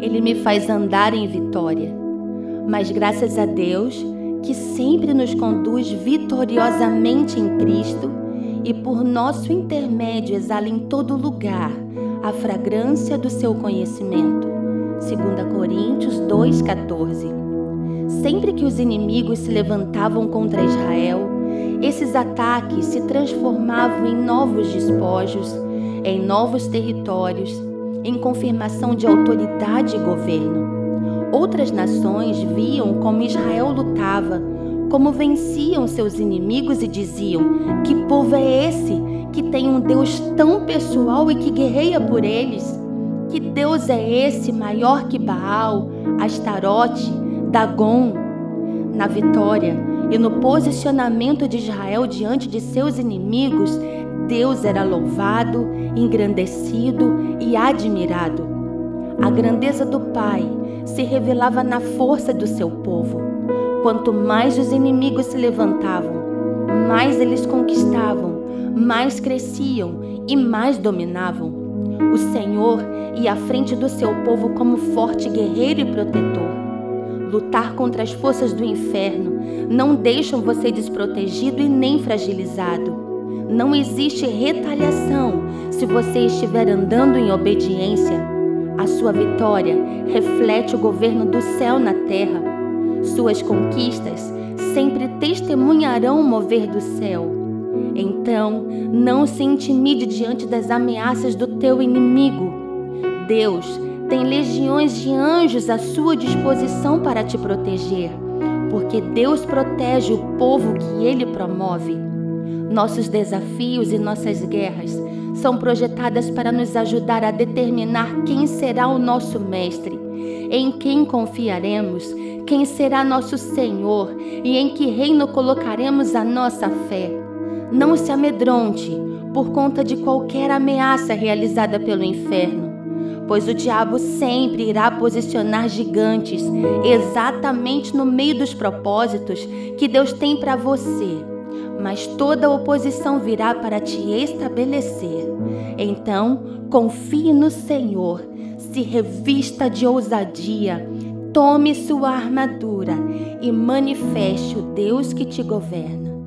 ele me faz andar em vitória. Mas graças a Deus, que sempre nos conduz vitoriosamente em Cristo e por nosso intermédio exala em todo lugar a fragrância do seu conhecimento. 2 Coríntios 2,14 Sempre que os inimigos se levantavam contra Israel, esses ataques se transformavam em novos despojos, em novos territórios, em confirmação de autoridade e governo. Outras nações viam como Israel lutava, como venciam seus inimigos e diziam: Que povo é esse que tem um Deus tão pessoal e que guerreia por eles? Que Deus é esse maior que Baal, Astarote, Dagon? Na vitória e no posicionamento de Israel diante de seus inimigos, Deus era louvado, engrandecido e admirado. A grandeza do Pai se revelava na força do seu povo. Quanto mais os inimigos se levantavam, mais eles conquistavam, mais cresciam e mais dominavam. O Senhor ia à frente do seu povo como forte guerreiro e protetor. Lutar contra as forças do inferno não deixam você desprotegido e nem fragilizado. Não existe retaliação se você estiver andando em obediência a sua vitória reflete o governo do céu na terra. Suas conquistas sempre testemunharão o mover do céu. Então, não se intimide diante das ameaças do teu inimigo. Deus tem legiões de anjos à sua disposição para te proteger, porque Deus protege o povo que ele promove. Nossos desafios e nossas guerras são projetadas para nos ajudar a determinar quem será o nosso Mestre, em quem confiaremos, quem será nosso Senhor e em que reino colocaremos a nossa fé. Não se amedronte por conta de qualquer ameaça realizada pelo inferno, pois o diabo sempre irá posicionar gigantes exatamente no meio dos propósitos que Deus tem para você mas toda oposição virá para te estabelecer. Então, confie no Senhor, se revista de ousadia, tome sua armadura e manifeste o Deus que te governa.